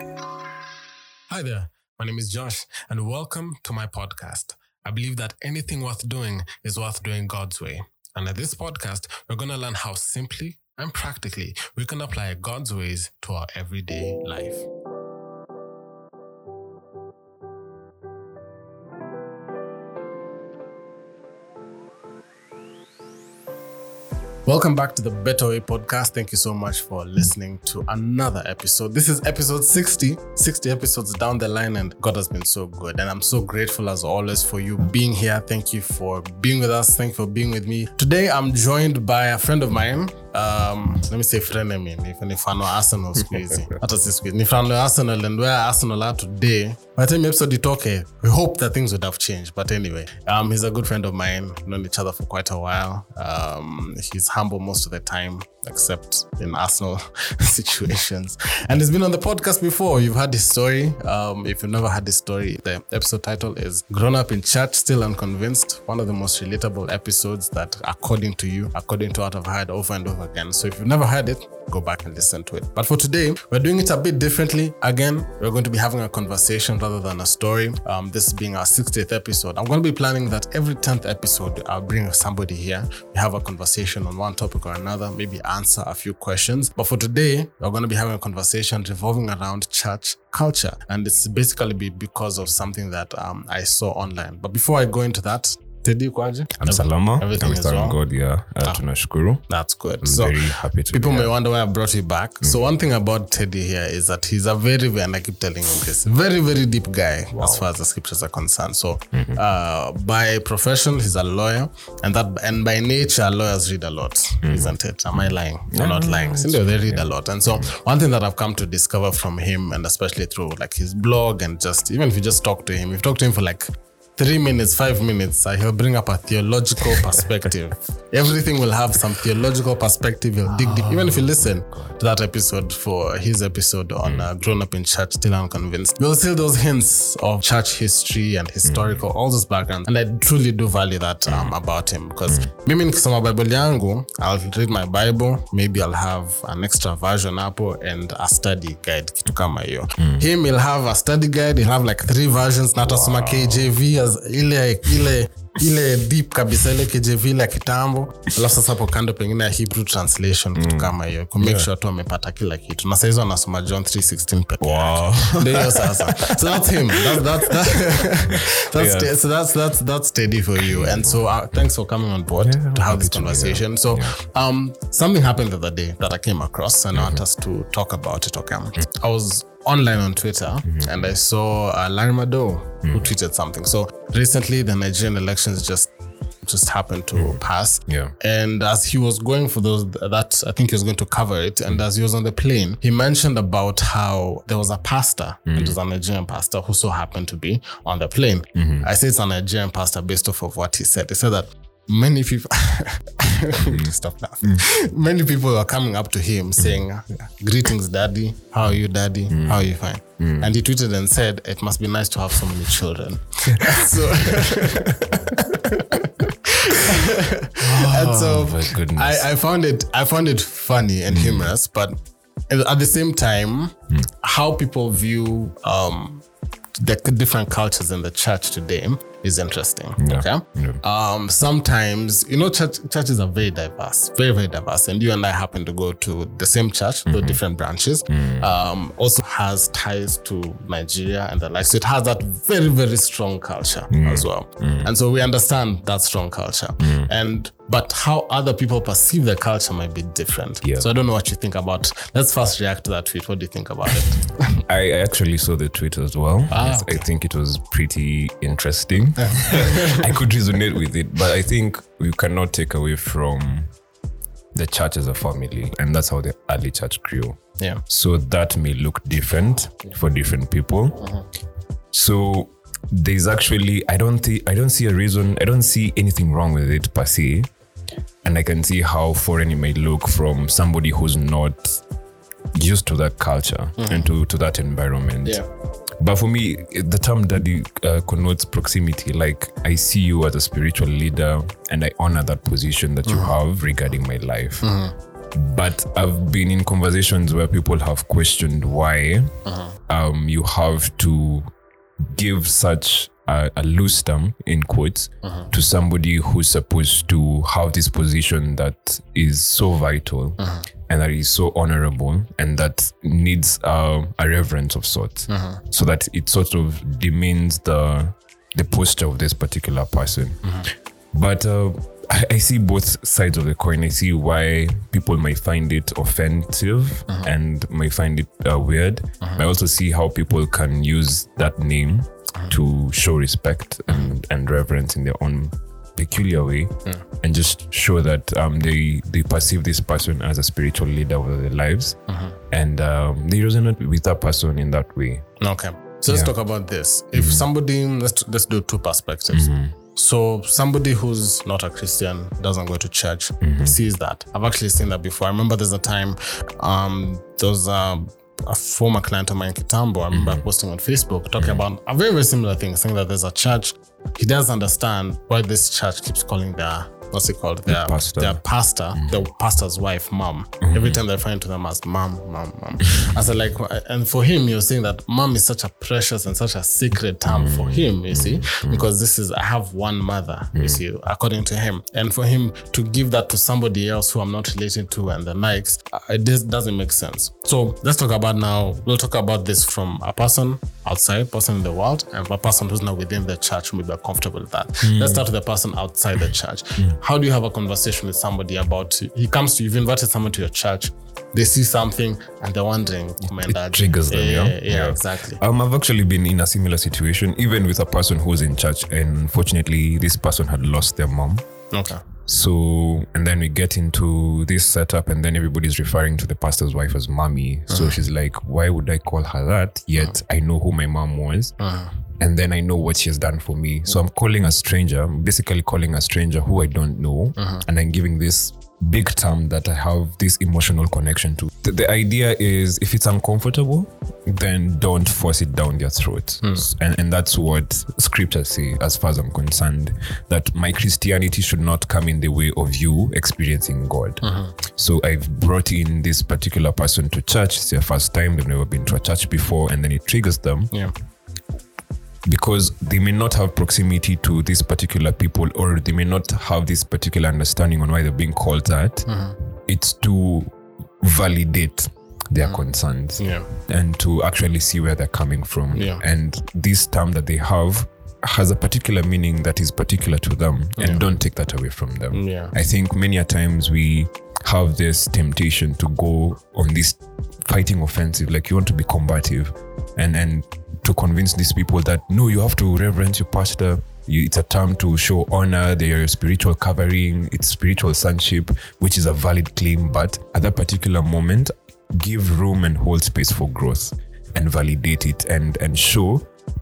Hi there, my name is Josh, and welcome to my podcast. I believe that anything worth doing is worth doing God's way. And at this podcast, we're going to learn how simply and practically we can apply God's ways to our everyday life. Welcome back to the Better Way podcast. Thank you so much for listening to another episode. This is episode 60, 60 episodes down the line, and God has been so good. And I'm so grateful as always for you being here. Thank you for being with us. Thank you for being with me. Today, I'm joined by a friend of mine. Um, let me say frenemy if ni fan wa Arsenal siku hizi. Hata si siku ni fan wa Arsenal and where Arsenal are today. By the time episode itoke we hope that things would have changed. But anyway um, he's a good friend of mine. We've known each other for quite a while. Um, he's humble most of the time except in Arsenal situations. And he's been on the podcast before. You've had his story. Um, if you've never had his story the episode title is grown up in church still unconvinced one of the most relatable episodes that according to you according to what I've heard over and over again so if you've never heard it go back and listen to it. But for today we're doing it a bit differently. Again we're going to be having a conversation rather than a story. Um, this being our 60th episode i'm going to be planning that every 10th episode i'll bring somebody here. We have a conversation on one topic or another maybe answer a few questions. But for today we're going to be having a conversation revolving around church culture. And it's basically be because of something that um, i saw online. But before i go into that kwaje I'm salama. everything I'm is thank well? God, yeah. Uh, tunashukuru. that's good I'm so very happy to people may here. wonder why I brought you back. So one thing about Teddy here is that he's a very, very, and I keep telling him this, very, very deep guy as far as the scriptures are concerned. So uh, by profession, he's a lawyer, and that and by nature, lawyers read a lot, isn't it? Am I lying? I'm not lying. Sindio, they read a lot. And so one thing that I've come to discover from him, and especially through like his blog and just even if you just talk to him, if you talk to him for like three minutes, five minutes, uh, he'll bring up a theological perspective. Everything will have some theological perspective. He'll dig deep. Even if you listen to that episode for his episode on uh, Grown Up in Church, Still Unconvinced, you'll see those hints of church history and historical, all those backgrounds. And I truly do value that um, about him because mimi nikisoma Bible yangu, I'll read my Bible, maybe I'll have an extra version hapo and a study guide, kitu kama hiyo. Him, he'll have a study guide, he'll have like three versions, na atasoma KJV ile ile ile deep kabisa ile kijevile ile ya kitambo alafu sasa hapo kando pengine ya Hebrew translation kitu kama hiyo ku make sure tu amepata kila kitu. Na sahizi anasoma John 3:16 peke Wow. ndio hiyo sasa. So that's him. That's that's that, that's Yeah. so that's that's that's steady for you. And so uh, thanks for coming on board Yeah, to have this conversation. So um something happened the other day that I came across and I want us to talk about it okay? I was online on Twitter mm-hmm. and I saw uh, Larry Madowo who mm-hmm. tweeted something. So recently the Nigerian elections just just happened to mm-hmm. pass. Yeah. and as he was going for those that i think he was going to cover it and as he was on the plane he mentioned about how there was a pastor it was a nigerian pastor who so happened to be on the plane. I say it's a nigerian pastor based off of what he said. He said that many people stop laughing. Many people were coming up to him saying greetings daddy. How are you daddy? How are you fine? And he tweeted and said it must be nice to have so many children. So and so Oh. I, I found it I found it funny and humorous, but at the same time, how people view um, the different cultures in the church today is interesting. Yeah. Okay. Yeah. Um, sometimes you know church, churches are very diverse, very very diverse, and you and I happen to go to the same church, though mm-hmm. different branches. Mm. Um, also has ties to Nigeria and the like, so it has that very very strong culture mm. as well, mm. and so we understand that strong culture, and but how other people perceive the culture might be different. Yeah. So I don't know what you think about. Let's first react to that tweet. What do you think about it? I actually saw the tweet as well. Ah, okay. I think it was pretty interesting. I could resonate with it, but I think we cannot take away from the church as a family, and that's how the early church grew. yeah. So that may look different for different people. So there's actually I don't think I don't see a reason I don't see anything wrong with it per se. And I can see how foreign it may look from somebody who's not used to that culture and to, to that environment. Yeah. But for me, the term daddy uh, connotes proximity. Like I see you as a spiritual leader, and I honor that position that you have regarding my life. But I've been in conversations where people have questioned why um, you have to give such a, a loose term in quotes to somebody who's supposed to have this position that is so vital and that is so honorable and that needs uh, a reverence of sorts. So that it sort of demeans the the posture of this particular person. But uh, I, I see both sides of the coin. I see why people might find it offensive and might find it uh, weird. I also see how people can use that name to show respect and, and reverence in their own peculiar way and just show that um, they they perceive this person as a spiritual leader over their lives and um, they resonate with that person in that way. Okay. So let's Yeah. talk about this. If somebody, let's let's do two perspectives. So somebody who's not a Christian doesn't go to church sees that. I've actually seen that before. I remember there's a time um there was a, a former client of mine, Kitambo. I remember mm-hmm. posting on Facebook talking mm-hmm. about a very very similar thing, saying that there's a church. He doesn't understand why this church keeps calling their what's it called their pastor. their pastor, mm. the pastor's wife, mom. Mm-hmm. Every time they're referring to them as mom, mom, mom. I said like, and for him, you're saying that mom is such a precious and such a sacred term for mm-hmm. him. You see, mm-hmm. because this is I have one mother. You see, according to him, and for him to give that to somebody else who I'm not related to and the likes, it doesn't make sense. So let's talk about now. We'll talk about this from a person outside, person in the world, and a person who's not within the church who may be comfortable with that. Let's mm. start with the person outside the church. Mm. How do you have a conversation with somebody about he comes to you've invited someone to your church, they see something and they're wondering, oh, it triggers them, yeah? yeah, Yeah. exactly. Um, I've actually been in a similar situation, even with a person who's in church, and unfortunately, this person had lost their mom. Okay. So, and then we get into this setup, and then everybody's referring to the pastor's wife as mommy. So uh-huh. she's like, Why would I call her that? Yet uh-huh. I know who my mom was. Uh-huh. And then I know what she has done for me. So I'm calling a stranger, basically calling a stranger who I don't know, uh-huh. and I'm giving this big term that I have this emotional connection to. The, the idea is if it's uncomfortable, then don't force it down their throat. Hmm. And, and that's what scriptures say, as far as I'm concerned, that my Christianity should not come in the way of you experiencing God. Uh-huh. So I've brought in this particular person to church. It's their first time, they've never been to a church before, and then it triggers them Yeah. Because they may not have proximity to these particular people or they may not have this particular understanding on why they're being called that. Mm-hmm. It's to validate their mm. concerns Yeah. and to actually see where they're coming from. Yeah. And this term that they have has a particular meaning that is particular to them and don't take that away from them. Yeah. I think many a times we have this temptation to go on this fighting offensive, like you want to be combative and and to convince these people that no, you have to reverence your pastor. It's a term to show honor, their spiritual covering, it's spiritual sonship, which is a valid claim. But at that particular moment, give room and hold space for growth and validate it and and show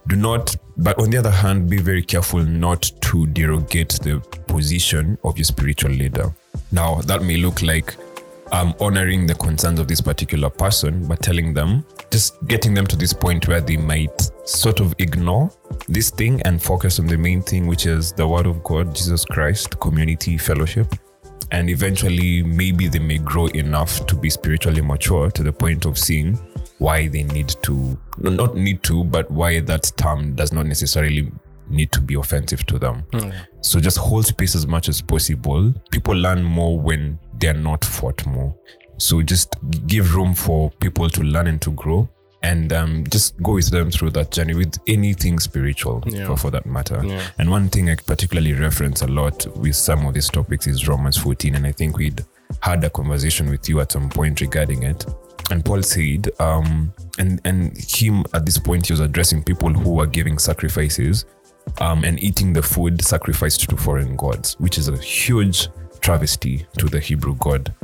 do not but on the other hand be very careful not to derogate the position of your spiritual leader now that may look like um, honoring the concerns of this particular person but telling them just getting them to this point where they might sort of ignore this thing and focus on the main thing which is the word of god jesus christ community fellowship. And eventually maybe they may grow enough to be spiritually mature to the point of seeing why they need to not need to but why that term does not necessarily need to be offensive to them. So just hold space as much as possible. People learn more when they're not fought more so just give room for people to learn and to grow and um, just go with them through that journey with anything spiritual Yeah. for, for that matter Yeah. and one thing I particularly reference a lot with some of these topics is Romans 14. And I think we'd had a conversation with you at some point regarding it. And Paul said, um, and, and him at this point, he was addressing people who were giving sacrifices um, and eating the food sacrificed to foreign gods, which is a huge travesty to the Hebrew God.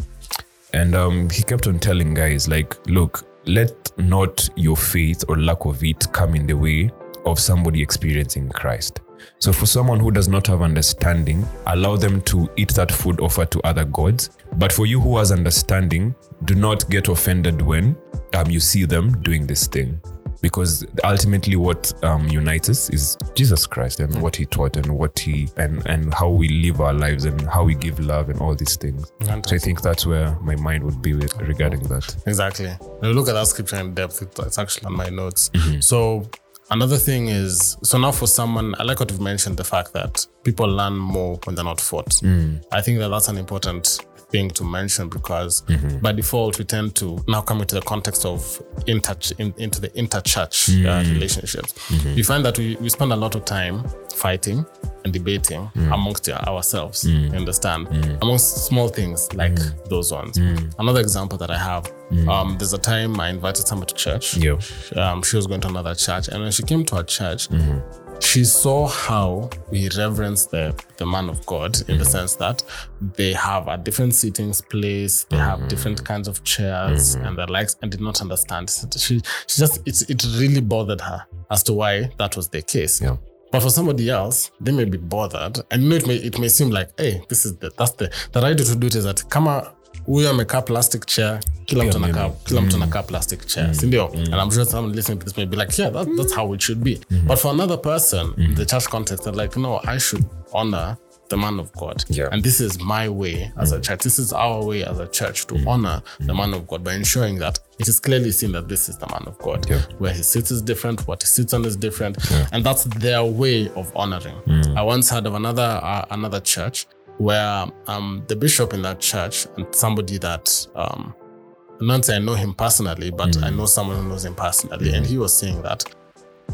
And um, he kept on telling guys, like, look, let not your faith or lack of it come in the way of somebody experiencing Christ. So, for someone who does not have understanding, allow them to eat that food offered to other gods. But for you who has understanding, do not get offended when um, you see them doing this thing. Because ultimately what um, unites us is Jesus Christ and what he taught and what he and and how we live our lives and how we give love and all these things. So I think that's where my mind would be with regarding that. Exactly. Look at that scripture in depth, it's actually on my notes. Mm-hmm. So another thing is, so now for someone, I like what you've mentioned, the fact that people learn more when they're not fought. Mm. I think that that's an important thing to mention because Mm-hmm. by default we tend to now come into the context of inter in, into the interchurch Mm. uh, relationships. Mm-hmm. We find that we, we spend a lot of time fighting and debating Mm. amongst ourselves. You understand? Amongst small things like Mm. those ones. Another example that I have, um, there's a time I invited someone to church. Yeah. Um, she was going to another church, and when she came to our church, Mm-hmm. She saw how we reverence the, the man of God in Mm-hmm. the sense that they have a different seatings place, they Mm-hmm. have different kinds of chairs and the likes, and did not understand. She, she just it, it really bothered her as to why that was the case. Yeah. But for somebody else, they may be bothered, and you know it may it may seem like, hey, this is the that's the the right way to do it is that kama huyo amekaa plastic chair. Kila mtu anakaa kila mtu mm. anakaa plastic chair mm. sindio? Mm. And i'm sure someone listening to this may be like yeah that, that's how it should be. Mm-hmm. But for another person in the church context they're like no i should honor the man of god. Yeah. and this is my way as a church. This is our way as a church to honor the man of god by ensuring that it is clearly seen that this is the man of god. Yeah. where he sits is different what he sits on is different. Yeah. and that's their way of honoring. I once heard of another uh, another church where um, the bishop in that church and somebody that um, not say I know him personally, but I mm. know someone who knows him personally, and mm. he was saying that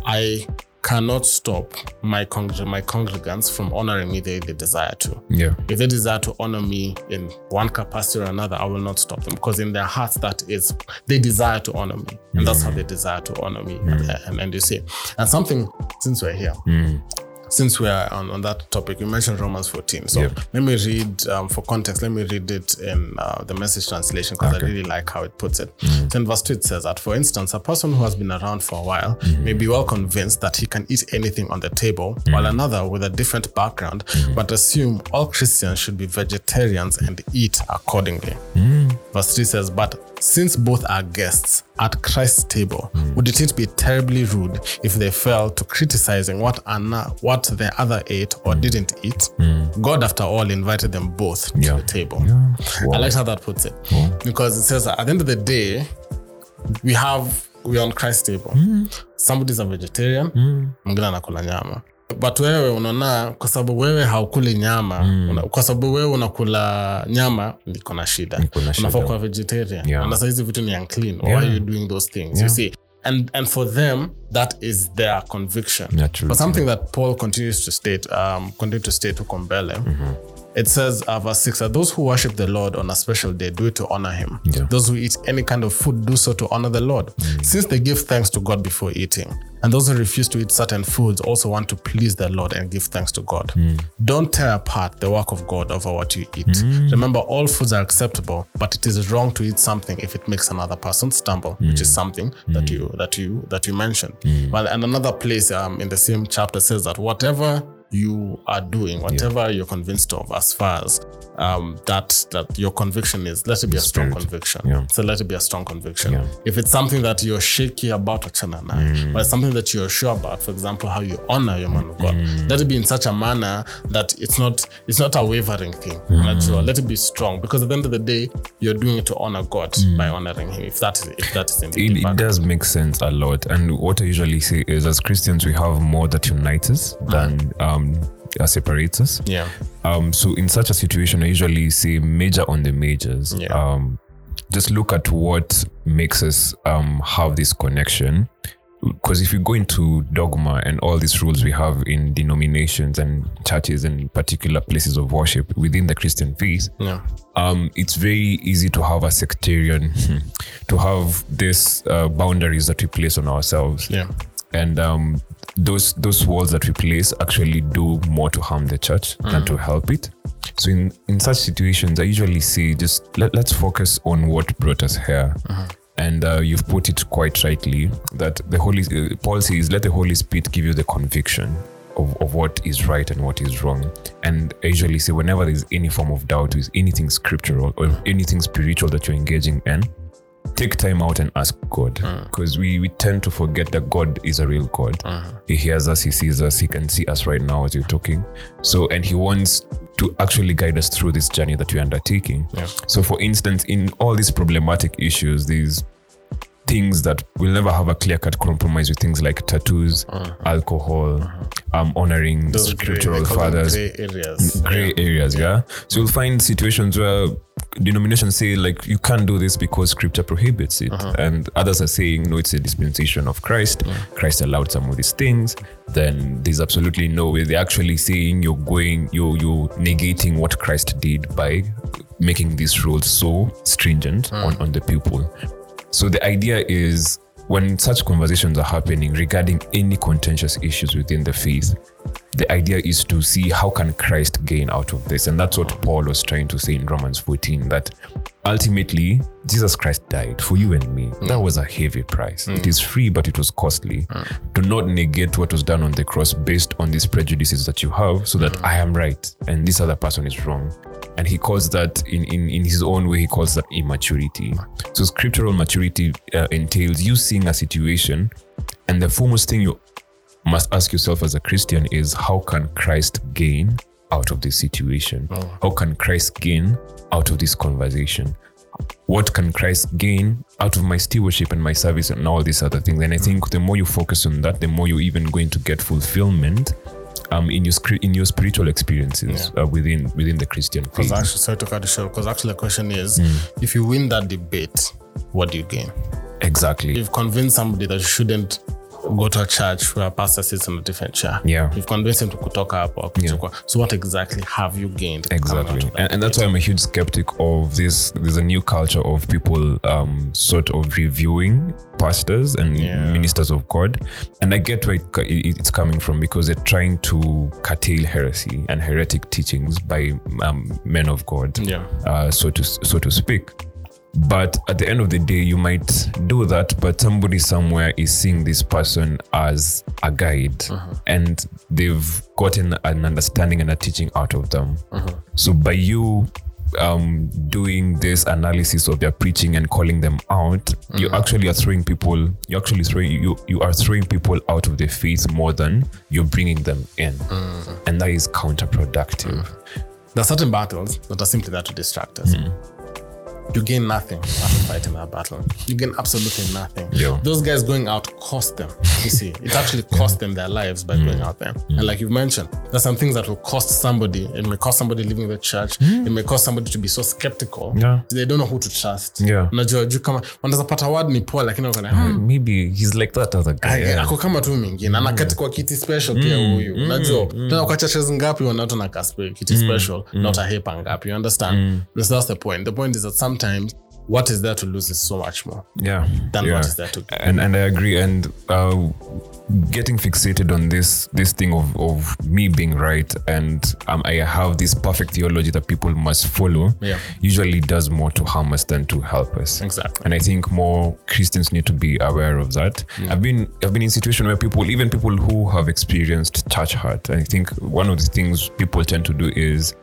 I cannot stop my congr- my congregants from honoring me the way they desire to. Yeah. If they desire to honor me in one capacity or another, I will not stop them because in their hearts that is they desire to honor me, and that's how mm. they desire to honor me. And, and, and you see, and something since we're here, since we're on, on that topic, you mentioned Romans 14. So Yeah. let me read um, for context. Let me read it in uh, the message translation because I really like how it puts it. Mm-hmm. So in verse 2, it says that, for instance, a person who has been around for a while mm-hmm. may be well convinced that he can eat anything on the table, mm-hmm. while another with a different background, but assume all Christians should be vegetarians and eat accordingly. Verse 3 says, But since both are guests at Christ's table, would it be terribly rude if they fell to criticizing what Anna, what the other ate or hmm. didn't eat? Hmm. God, after all, invited them both to the table. Yeah. I like how that puts it. Because it says at the end of the day, we have we're on Christ's table. Hmm. Somebody's a vegetarian, mwingine anakula nyama. But wewe unaona kwa sababu wewe haukuli nyama una, kwa sababu wewe unakula nyama niko na shida. Unafaa kuwa vegetarian. Yeah. na sahizi vitu ni unclean. Why are you doing those things? You see and and for them that is their conviction. Naturally. but something that paul continues to state um continue to state huko mbele it says uh, verse 6 that those who worship the lord on a special day do it to honor him. Yeah. those who eat any kind of food do so to honor the lord. Mm. Since they give thanks to god before eating and those who refuse to eat certain foods also want to please the lord and give thanks to god. Mm. Don't tear apart the work of god over what you eat. Mm. Remember all foods are acceptable but it is wrong to eat something if it makes another person stumble which is something that you that you that you mentioned. Well and another place um, in the same chapter says that whatever you are doing, whatever you're convinced of, as far as um, that that your conviction is, let it be a strong conviction. Yeah. So let it be a strong conviction. Yeah. If it's something that you're shaky about, achana nayo. Mm. but it's something that you're sure about, for example, how you honor your man of God, mm. let it be in such a manner that it's not it's not a wavering thing. Mm. Unajua, Let it be strong because at the end of the day, you're doing it to honor God by honoring Him. If that is if that is indeed It, it does make sense a lot. And what I usually say is, as Christians, we have more that unites us than um, uh, separates us. yeah. Um, so in such a situation, I usually say major on the majors. Yeah. Um, just look at what makes us um, have this connection. Because if you go into dogma and all these rules we have in denominations and churches and particular places of worship within the Christian faith, Yeah. um, it's very easy to have a sectarian, to have these uh, boundaries that we place on ourselves Yeah. And um, those those walls that we place actually do more to harm the church than to help it. So in in such situations, I usually say just let, let's focus on what brought us here. And uh, you've put it quite rightly that the Holy uh, Paul says, "Let the Holy Spirit give you the conviction of, of what is right and what is wrong." And I usually say, whenever there's any form of doubt with anything scriptural or anything spiritual that you're engaging in, take time out and ask God mm. because we, we tend to forget that God is a real God. Mm-hmm. He hears us, He sees us, He can see us right now as you're talking. So, and He wants to actually guide us through this journey that we're undertaking. Yeah. So, for instance, in all these problematic issues, these things that will never have a clear cut compromise with things like tattoos, alcohol, um, honoring Uh-huh. Those scriptural them fathers, gray areas. gray areas, yeah. So you'll find situations where denominations say like you can't do this because scripture prohibits it, Uh-huh. and others are saying no, it's a dispensation of Christ. Christ allowed some of these things. Then there's absolutely no way. They're actually saying you're going, you you negating what Christ did by making these rules so stringent on, on the people. So the idea is when such conversations are happening regarding any contentious issues within the faith, the idea is to see how can Christ gain out of this. And that's what Paul was trying to say in Romans 14, that ultimately Jesus Christ died for you and me. Mm. That was a heavy price. It mm. is free, but it was costly. Mm. Do not negate what was done on the cross based on these prejudices that you have so that I am right and this other person is wrong. And he calls that in, in, in his own way, he calls that immaturity. So scriptural maturity uh, entails you seeing a situation and the foremost thing you must ask yourself as a Christian is how can Christ gain out of this situation? How can Christ gain out of this conversation? What can Christ gain out of my stewardship and my service and all these other things? And I think the more you focus on that, the more you're even going to get fulfillment um, in your in your spiritual experiences uh, within within the Christian Because faith. actually, sorry to cut the short, because actually the question is, Hmm. if you win that debate, what do you gain? Exactly. You've convinced somebody that you shouldn't go to a church where a pastor sits in a different chair. Yeah. You've convinced him to kutoka up or kutoka. So what exactly have you gained? Exactly, that and, and that's why I'm a huge skeptic of this. There's a new culture of people um, sort of reviewing pastors and Yeah. ministers of God, and I get where it, it- it's coming from because they're trying to curtail heresy and heretic teachings by um, men of God, Yeah. uh, so to so to speak. But at the end of the day, you might do that, but somebody somewhere is seeing this person as a guide uh-huh. and they've gotten an understanding and a teaching out of them. Uh-huh. So by you um, doing this analysis of their preaching and calling them out, you mm-hmm. actually are throwing people, you actually throwing, you, you are throwing people out of their faith more than you're bringing them in. Mm. And that is counterproductive. Mm. There are certain battles that are simply there to distract us. Mm. You gain nothing after fighting that battle. You gain absolutely nothing. Yeah. Those guys going out cost them. You see, it actually cost them their lives by mm. going out there. And like you've mentioned, there's some things that will cost somebody. It may cost somebody leaving the church. It may cost somebody to be so skeptical. Yeah. They don't know who to trust. Yeah. Unajua juu kama wanaweza pata word ni poa lakini wakona hmm, Maybe he's like that other guy. Yeah. ako kama tu mingine anakati kwa kiti special pia huyu unajua tena kwa churches ngapi wanaota na special utahepa ngapi you understand Mm. that's the point the point is that sometimes what is there to lose is so much more yeah Than yeah. what is there to gain. and and i agree and uh getting fixated on this this thing of of me being right and um, i have this perfect theology that people must follow Yeah. usually does more to harm us than to help us Exactly. and i think more christians need to be aware of that i've been i've been in situations where people even people who have experienced church hurt i think one of the things people tend to do is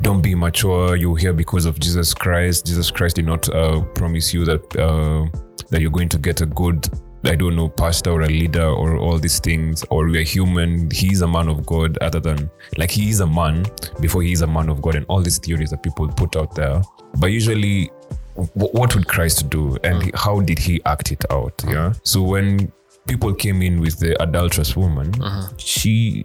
don't be mature you're here because of jesus christ jesus christ did not uh, promise you that uh, that you're going to get a good I don't know, pastor or a leader or all these things, or we're human. He's a man of God, other than like he is a man before he is a man of God, and all these theories that people put out there. But usually, w- what would Christ do, and how did he act it out? Yeah. So when people came in with the adulterous woman, she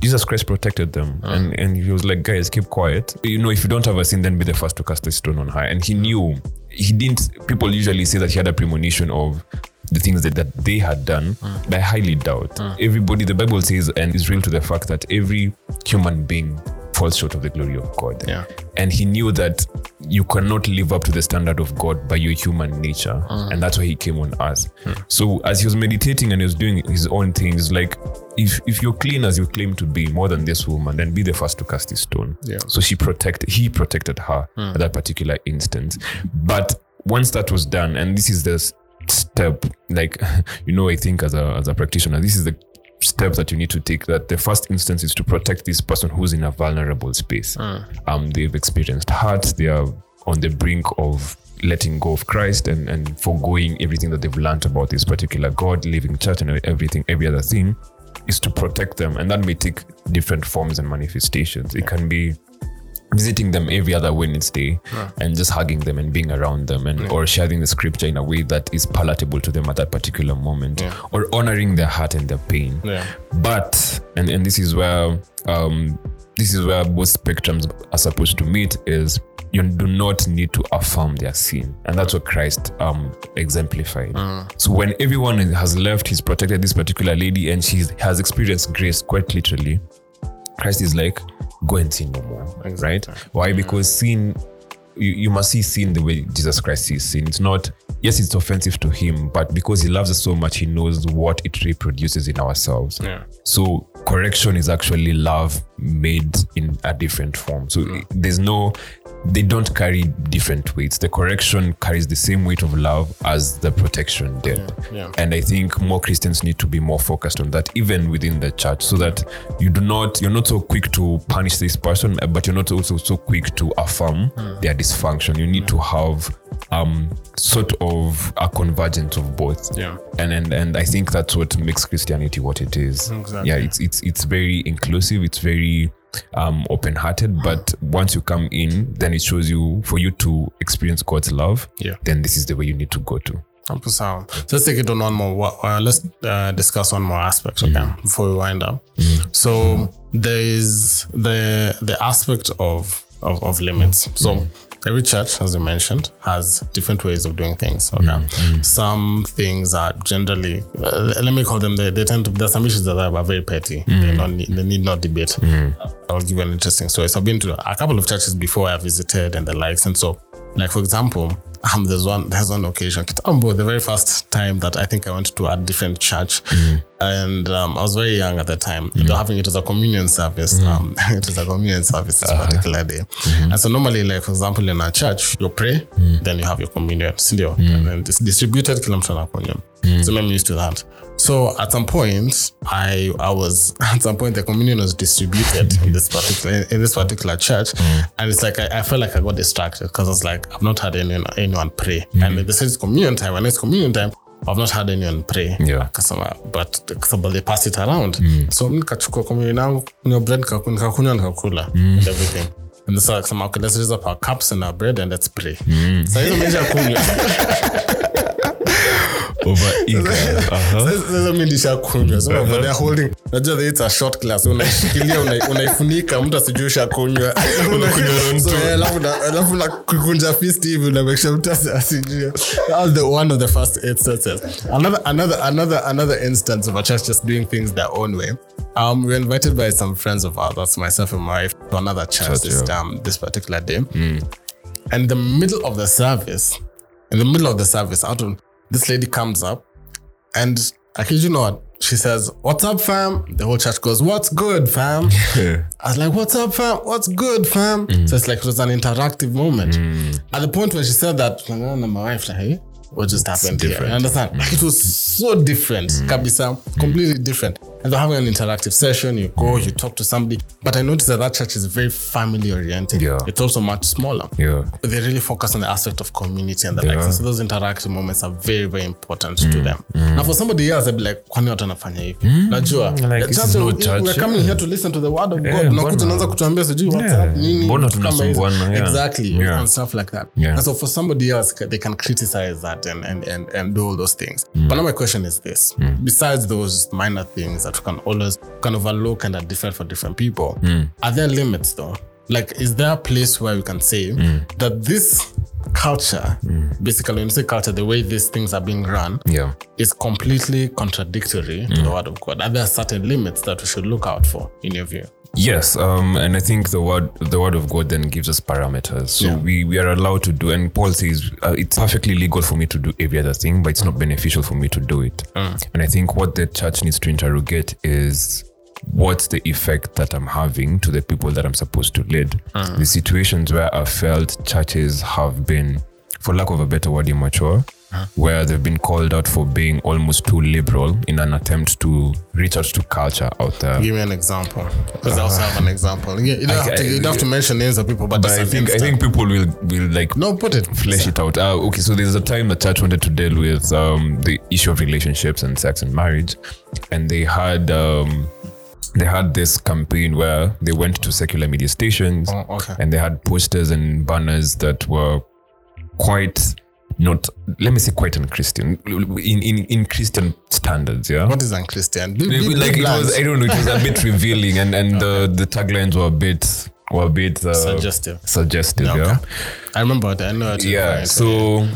Jesus Christ protected them. Ah. And, and he was like, guys, keep quiet. You know, if you don't have a sin, then be the first to cast a stone on her. And he knew, he didn't, people usually say that he had a premonition of the things that, that they had done. Ah. But I highly doubt. Ah. Everybody, the Bible says, and is real to the fact that every human being falls short of the glory of God. Yeah. And he knew that you cannot live up to the standard of God by your human nature. Mm. And that's why he came on us. Hmm. So as he was meditating and he was doing his own things, like if, if you're clean as you claim to be more than this woman, then be the first to cast this stone. Yeah. So she protected, he protected her hmm. at that particular instance. But once that was done, and this is the step, like, you know, I think as a, as a practitioner, this is the step that you need to take that the first instance is to protect this person who's in a vulnerable space um they've experienced hurt they are on the brink of letting go of Christ and, and foregoing everything that they've learned about this particular God, leaving church and everything, every other thing, is to protect them. And that may take different forms and manifestations. It can be visiting them every other Wednesday and just hugging them and being around them and or sharing the scripture in a way that is palatable to them at that particular moment or honoring their heart and their pain. Yeah. But and, and this is where um this is where both spectrums are supposed to meet is you do not need to affirm their sin. And that's what Christ um exemplified. So when everyone has left, he's protected this particular lady and she has experienced grace quite literally. Christ is like, go and sin no more. Right? Why? Because sin, you, you must see sin the way Jesus Christ sees sin. It's not, yes, it's offensive to him, but because he loves us so much, he knows what it reproduces in ourselves. Yeah. So correction is actually love made in a different form. So mm. there's no, they don't carry different weights. The correction carries the same weight of love as the protection did. yeah. And I think more Christians need to be more focused on that, even within the church, so that you do not, you're not so quick to punish this person, but you're not also so quick to affirm their dysfunction. You need to have um sort of a convergence of both. Yeah. And and and I think that's what makes Christianity what it is. Exactly. Yeah, it's it's it's very inclusive, it's very um open-hearted, but once you come in, then it shows you for you to experience God's love, Yeah. then this is the way you need to go to. So let's take it on one more. Uh, let's uh, discuss one more aspect, okay, before we wind up. So there is the the aspect of of, of limits. So every church, as you mentioned, has different ways of doing things. Okay, mm. some things are generally uh, let me call them. They, they tend to. There's some issues that are very petty. They mm. don't need, they need not debate. Mm. I'll give you an interesting story. So I've been to a couple of churches before I visited and the likes, and so like for example, um, there's one there's one occasion. Um, Kitambo, the very first time that I think I went to a different church, mm. and um, I was very young at the time. Mm. They were having it as a communion service. Mm. Um, it was a communion service this uh-huh. particular day, mm-hmm. and so normally, like for example, in a church, you pray, then you have your communion, sindio, and then it's distributed. Kila mtu anakunywa. So I'm used to that. So at some point, I I was at some point the communion was distributed in this particular in this particular church, and it's like I, I felt like I got distracted because I was like I've not had anyone anyone pray, and they said it's communion time, and it's communion time. I've not had anyone pray. Yeah. Kasema, but kasema they pass it around. So nikachukua communion yangu, kunywa bread, nikakunywa nikakula and everything. And so akasema, okay, let's raise up our cups and our bread and let's pray. So hizo meisha kunywa. Over eager. uh-huh. sasa mi nishakunywa. So they're holding najua that it's a short class unaishikilia una- unaifunika mtu asijui ushakunywa. So, alafu na- kukunja fist hivi una make sure mtu asi- asijue. That was the one of the first instances another another another another instance of a church just doing things their own way. Um, we were invited by some friends of ours, that's myself and my wife, to another church, Church, this, yeah. um, this particular day. And in the middle of the service, in the middle of the service, out of this lady comes up and I kid you not, she says, What's up, fam? The whole church goes, What's good, fam? I was like, What's up, fam? What's good, fam? Mm. So it's like it was an interactive moment. Mm. At the point when she said that, and oh, my wife, like, hey, what just happened here? You understand? Like, it was so different. Mm. Kabisa, completely different. And they're having an interactive session. You go, you mm. talk to somebody. But I noticed that that church is very family oriented. Yeah. It's also much smaller. Yeah. But they really focus on the aspect of community and the Yeah. like. So those interactive moments are very, very important to them. Now, for somebody else, they'd be like, kwani watu wanafanya hivi? Najua. Like, Just, no church, We're coming yeah. here to listen to the word of God. Yeah, mbona- unaanza kutuambia sijui what's Yeah. up, nini, Mbona vitu kama hizo. tunasumbuana, yeah. Exactly. Yeah. And stuff like that. Yeah. And so for somebody else, they can criticize that and, and, and, and do all those things. Hmm. But now my question is this. Hmm. Besides those minor things that we can always kind of overlook and are different for different people, hmm. are there limits though? Like, is there a place where we can say that this culture, basically, when you say culture, the way these things are being run, Yeah. is completely contradictory to the word of God. Are there certain limits that we should look out for, in your view? Yes, um, and I think the word the word of God then gives us parameters. So Yeah. we, we are allowed to do, and Paul says uh, it's perfectly legal for me to do every other thing, but it's not beneficial for me to do it. And I think what the church needs to interrogate is what's the effect that I'm having to the people that I'm supposed to lead. The situations where I felt churches have been, for lack of a better word, immature where they've been called out for being almost too liberal in an attempt to reach out to culture out there. Give me an example, because I also have an example. Yeah, you don't, have, to, you don't have to mention names of people, but, But I think I think people will will like no, put it. flesh it out. Uh, okay, so there's a time the church wanted to deal with um, the issue of relationships and sex and marriage, and they had um, they had this campaign where they went to secular media stations Oh, okay. and they had posters and banners that were quite not let me say quite unchristian in in, in Christian standards, yeah. What is unchristian? Be, be, like be it was. I don't know, it was a bit revealing, and and the the taglines were a bit were a bit uh, Suggestive. Suggestive, Okay. yeah I remember it. I know it. yeah so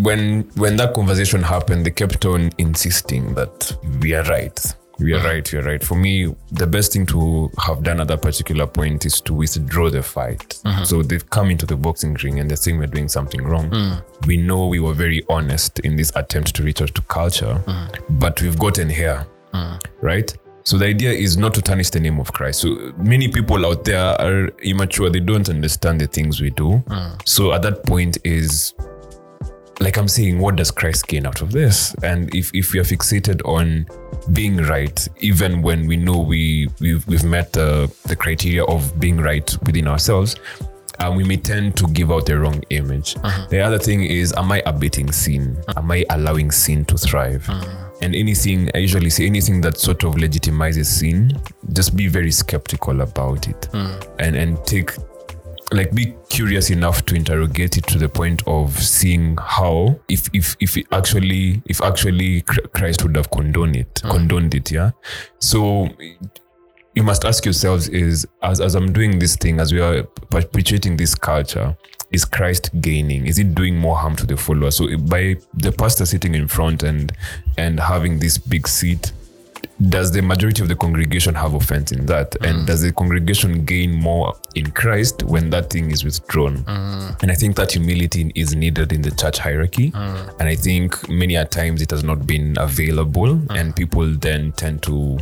when when that conversation happened they kept on insisting that we are right are right are right. For me the best thing to have done at that particular point is to withdraw the fight. Mm-hmm. So they've come into the boxing ring and they're saying we're doing something wrong. Mm. We know we were very honest in this attempt to reach out to culture mm. but we've gotten here mm. right? So the idea is not to tarnish the name of Christ. So many people out there are immature; they don't understand the things we do. So at that point is like I'm saying, what does Christ gain out of this? And if if we are fixated on being right, even when we know we we've, we've met the the criteria of being right within ourselves. Uh, we may tend to give out the wrong image. Uh-huh. The other thing is, am I abetting sin? Uh-huh. Am I allowing sin to thrive? Uh-huh. And anything, I usually say anything that sort of legitimizes sin, just be very skeptical about it, hmm. and and take like be curious enough to interrogate it to the point of seeing how if if if it actually if actually Christ would have condoned it mm. condoned it yeah? So you must ask yourselves is as, as I'm doing this thing as we are perpetuating this culture is Christ gaining? Is it doing more harm to the follower? So by the pastor sitting in front and and having this big seat does the majority of the congregation have offense in that? And mm. does the congregation gain more in Christ when that thing is withdrawn? Mm. And I think that humility is needed in the church hierarchy. Mm. And I think many a times it has not been available, and people then tend to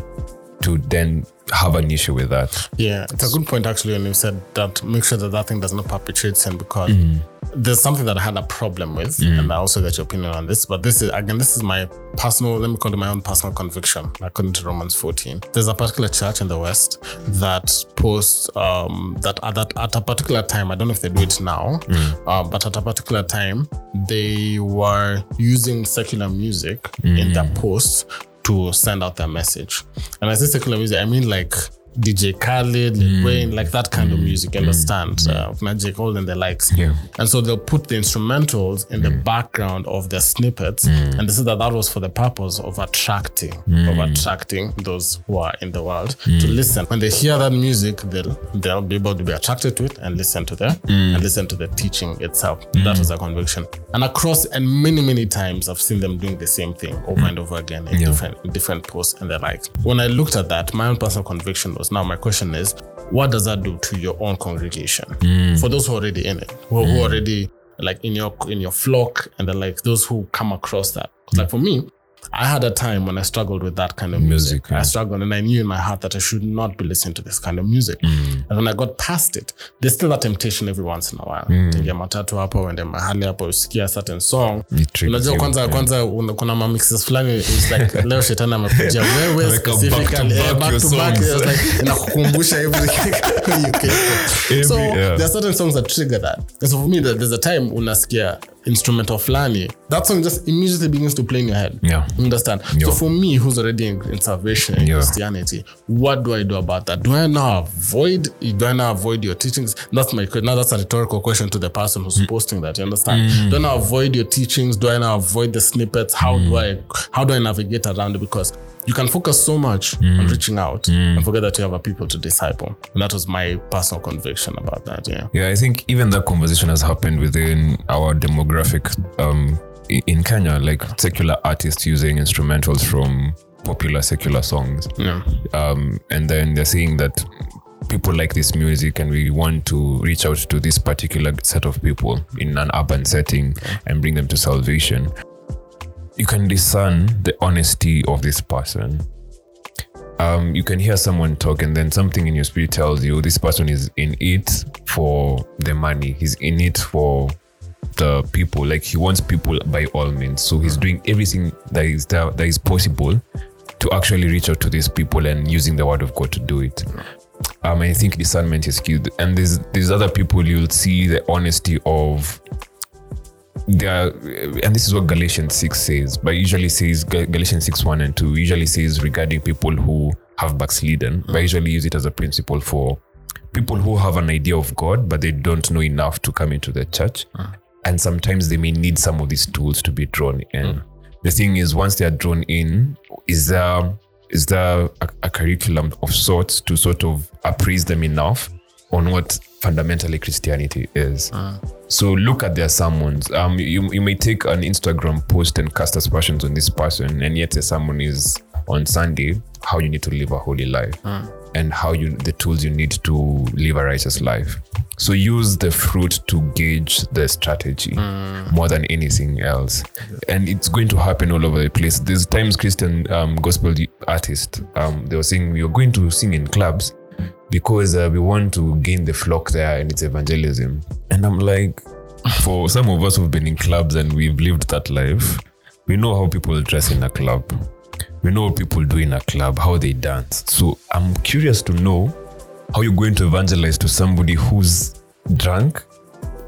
to then have an issue with that. Yeah, it's a good point actually when you said that make sure that that thing does not perpetuate sin because Mm-hmm. There's something that I had a problem with, and I also get your opinion on this. But this is again, this is my personal. Let me call it my own personal conviction, according to Romans 14. There's a particular church in the West that posts um, that at that at a particular time. I don't know if they do it now, uh, but at a particular time they were using secular music in their posts to send out their message. And I say secular music, I mean like DJ Khaled, mm. Wayne, like that kind of mm. music, you mm. understand? Uh, J. Cole and the likes. Yeah. And so they'll put the instrumentals in the background of their snippets. And they said that that was for the purpose of attracting, of attracting those who are in the world to listen. When they hear that music, they'll, they'll be able to be attracted to it and listen to that and listen to the teaching itself. That was their conviction. And across, and many, many times I've seen them doing the same thing over and over again in different in different posts and the like. When I looked at that, my own personal conviction was now my question is, what does that do to your own congregation? Mm. For those who are already in it, who, who are already like in your in your flock and then like, those who come across that. Like for me, I had a time when I struggled with that kind of music. Music, yeah. I struggled and I knew in my heart that I should not be listening to this kind of music. Mm. And when I got past it, there's still a temptation every once in a while. Mm. Matatu hapo uende mahali hapo usikia a certain song. Unajua kwanza yeah. kwanza kuna ma mixes fulani it's like leo shetani amekuja wewe Like a back to specifically eh, back back to back songs. it's like inakukumbusha everything you came from. So yeah. there are certain songs that trigger that. And so for me there's a time unasikia instrumental fulani that song just immediately begins to play in your head. Yeah. You understand? Yeah. So for me, who's already in, in salvation in Yeah. Christianity, what do I do about that? Do I now avoid? Do I now avoid your teachings? That's my que- now. That's a rhetorical question to the person who's mm. posting that. You understand? Mm. Do I now avoid your teachings? Do I now avoid the snippets? How do mm. I how do I navigate around it? Because you can focus so much on reaching out and forget that you have a people to disciple. And that was my personal conviction about that. Yeah. Yeah, I think even that conversation has happened within our demographic um, in Kenya, like secular artists using instrumentals from popular secular songs. Yeah. Um, and then they're saying that people like this music and we want to reach out to this particular set of people in an urban setting and bring them to salvation. You can discern the honesty of this person um, you can hear someone talk and then something in your spirit tells you this person is in it for the money he's in it for the people. Like he wants people by all means. So he's doing everything that is that is possible to actually reach out to these people and using the word of God to do it. Um, I think discernment is key. And there's there's other people you'll see the honesty of there and this is what galatians 6 says but usually says galatians 6 1 and 2 usually says regarding people who have backslidden but I usually use it as a principle for people who have an idea of god but they don't know enough to come into the church. Ah. And sometimes they may need some of these tools to be drawn in. Mm. The thing is once they are drawn in is there is there a, a curriculum of sorts to sort of appraise them enough on what fundamentally christianity is ah. So look at their sermons. Um, you, you may take an Instagram post and cast aspersions on this person, and yet the sermon is on Sunday how you need to live a holy life and how you the tools you need to live a righteous life. So use the fruit to gauge the strategy more than anything else, and it's going to happen all over the place. There's times Christian um, gospel artists um, they were saying we are going to sing in clubs because uh, we want to gain the flock there and it's evangelism. And I'm like, for some of us who've been in clubs and we've lived that life, we know how people dress in a club. We know what people do in a club, how they dance. So I'm curious to know how you're going to evangelize to somebody who's drunk.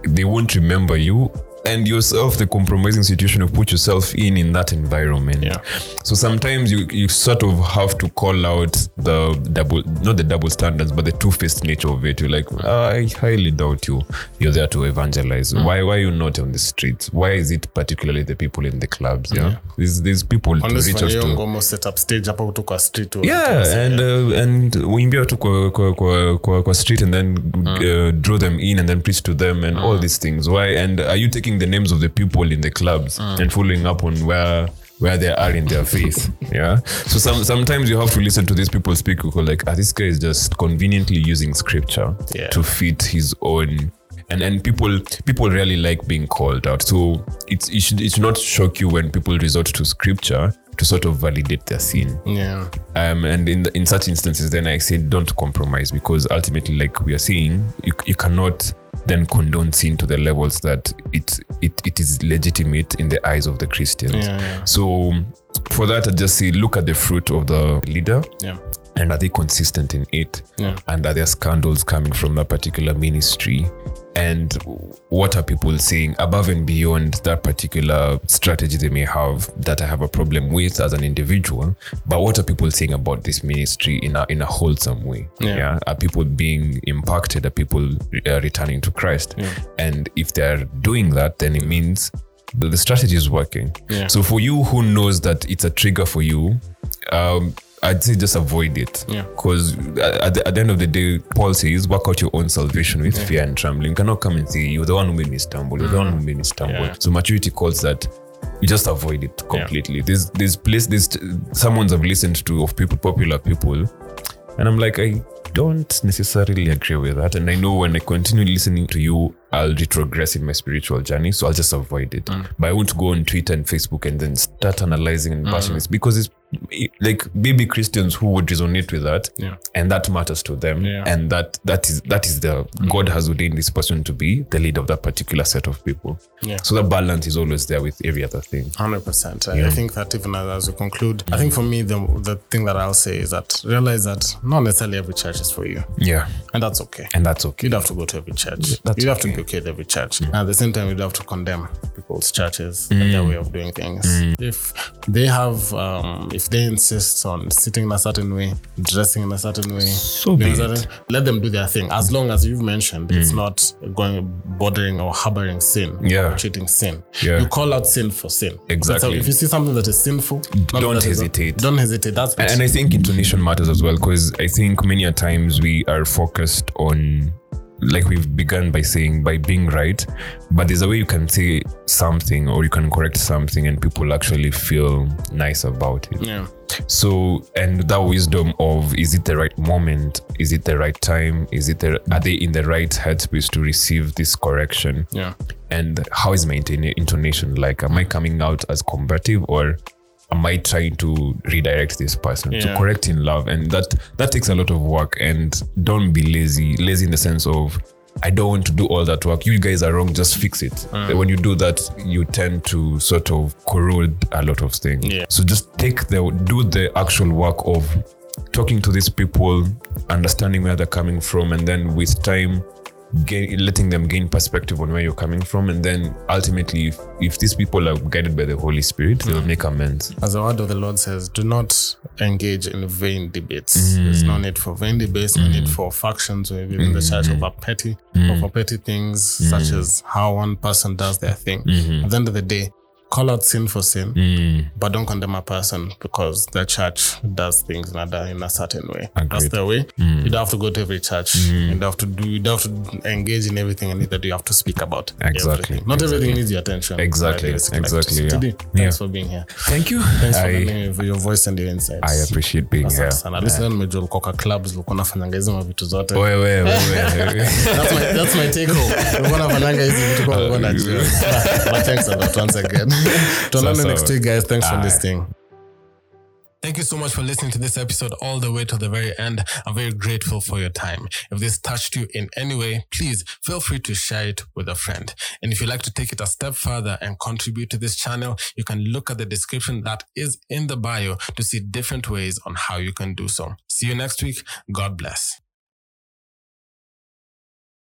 They won't remember you. And yourself, the compromising situation you put yourself in in that environment. Yeah. So sometimes you, you sort of have to call out the double, not the double standards, but the two faced nature of it. You're like, I highly doubt you. You're there to evangelize. Why why are you not on the streets? Why is it particularly the people in the clubs? Yeah. There's, there's people to Unless reach when you to. almost set up stage hapo kwa street. Yeah, and uh, and uimbia tu kwa, kwa, kwa, kwa, street and then uh, draw them in and then preach to them and all these things. Why? And are you taking the names of the people in the clubs and following up on where where they are in their faith? Yeah. So some sometimes you have to listen to these people speak who like, ah, this guy is just conveniently using scripture Yeah. to fit his own. And and people people really like being called out. So it's it should it should not shock you when people resort to scripture to sort of validate their sin Yeah. um, and in in such instances then i say don't compromise because ultimately like we are saying you, you cannot then condone sin to the levels that it, it it is legitimate in the eyes of the christians Yeah, yeah. so for that i just say look at the fruit of the leader Yeah. and are they consistent in it and are there scandals coming from that particular ministry and what are people saying above and beyond that particular strategy they may have that i have a problem with as an individual? But what are people saying about this ministry in a in a wholesome way? Yeah. are people being impacted? Are people uh, returning to christ? And if they're doing that then it means the, the strategy is working. Yeah. so for you who knows that it's a trigger for you? Um I'd say just avoid it. Yeah. Because at the, at the end of the day, Paul says, work out your own salvation with fear and trembling. You cannot come and say, you're the one who made me stumble. You're the one who mm. made me stumble. Yeah. So maturity calls that you just avoid it completely. There's there's place there's someone's I've listened to of people, popular people, and I'm like, I don't necessarily agree with that. And I know when I continue listening to you, I'll retrogress in my spiritual journey. So I'll just avoid it. Mm. But I won't go on Twitter and Facebook and then start analyzing and bashing mm. this because it's like baby Christians who would resonate with that. Yeah. And that matters to them. Yeah. And that that is that is the God has ordained this person to be the leader of that particular set of people. Yeah. So the balance is always there with every other thing. Hundred percent. I think that even as, as we conclude, I think for me the the thing that I'll say is that realize that not necessarily every church is for you, Yeah. and that's okay. And that's okay. You don't have to go to every church. that's you have to okay. be okay with every church. And at the same time, you don't have to condemn people's churches and their way of doing things. If they have, um, if they insist on sitting in a certain way, dressing in a certain way, So be certain- let them do their thing. As long as you've mentioned, it's mm. not going bordering or harboring sin, Yeah. or treating sin. Yeah. You call out sin for sin. Exactly. if you see something that is sinful, Don't that is- hesitate. Don't hesitate. That's And, and I think intonation matters as well because I think many a times we are focused on, like we've begun by saying, by being right, but there's a way you can say something or you can correct something and people actually feel nice about it. yeah. So, and that wisdom of is it the right moment? Is it the right time? Is it the, are they in the right headspace to receive this correction? Yeah. and how is my intonation like am i coming out as combative or am i trying to redirect this person to correct in love and that that takes a lot of work and don't be lazy lazy in the sense of I don't want to do all that work. You guys are wrong. Just fix it. Mm. When you do that, you tend to sort of corrode a lot of things. Yeah. So just take the do the actual work of talking to these people, understanding where they're coming from, and then with time, gain, letting them gain perspective on where you're coming from, and then ultimately, if, if these people are guided by the Holy Spirit, they'll hmm. make amends. As the word of the Lord says, do not engage in vain debates. Hmm. There's no need for vain debates, no need hmm. for factions within the church over petty over petty things such as how one person does their thing. At the end of the day, call out sin for sin, mm. but don't condemn a person because the church does things in a, in a certain way. That's Agreed. the way. Mm. You don't have to go to every church. Mm. You don't have to do. You don't have to engage in everything, and neither do you have to speak about Exactly. everything. Not everything needs your attention. Exactly. Exactly, yeah. Today, Yeah. For being here. Thank you. Thanks for I, for your voice and your insights. I appreciate being here. Sana. At least nimejua ulikuwa clubs ulikuwa nafanyanga hizo mavitu zote. Wewe, wewe, wewe. That's my, that's my take home. Ulikuwa nafanyanga hizi vitu kwa ulikuwa unajua. But- But thanks a lot once again. Tuonane Sawa. next week guys. Thanks for Aye. listening. Thank you so much for listening to this episode all the way to the very end. I'm very grateful for your time. If this touched you in any way, please feel free to share it with a friend. And if you'd like to take it a step further and contribute to this channel, you can look at the description that is in the bio to see different ways on how you can do so. See you next week. God bless.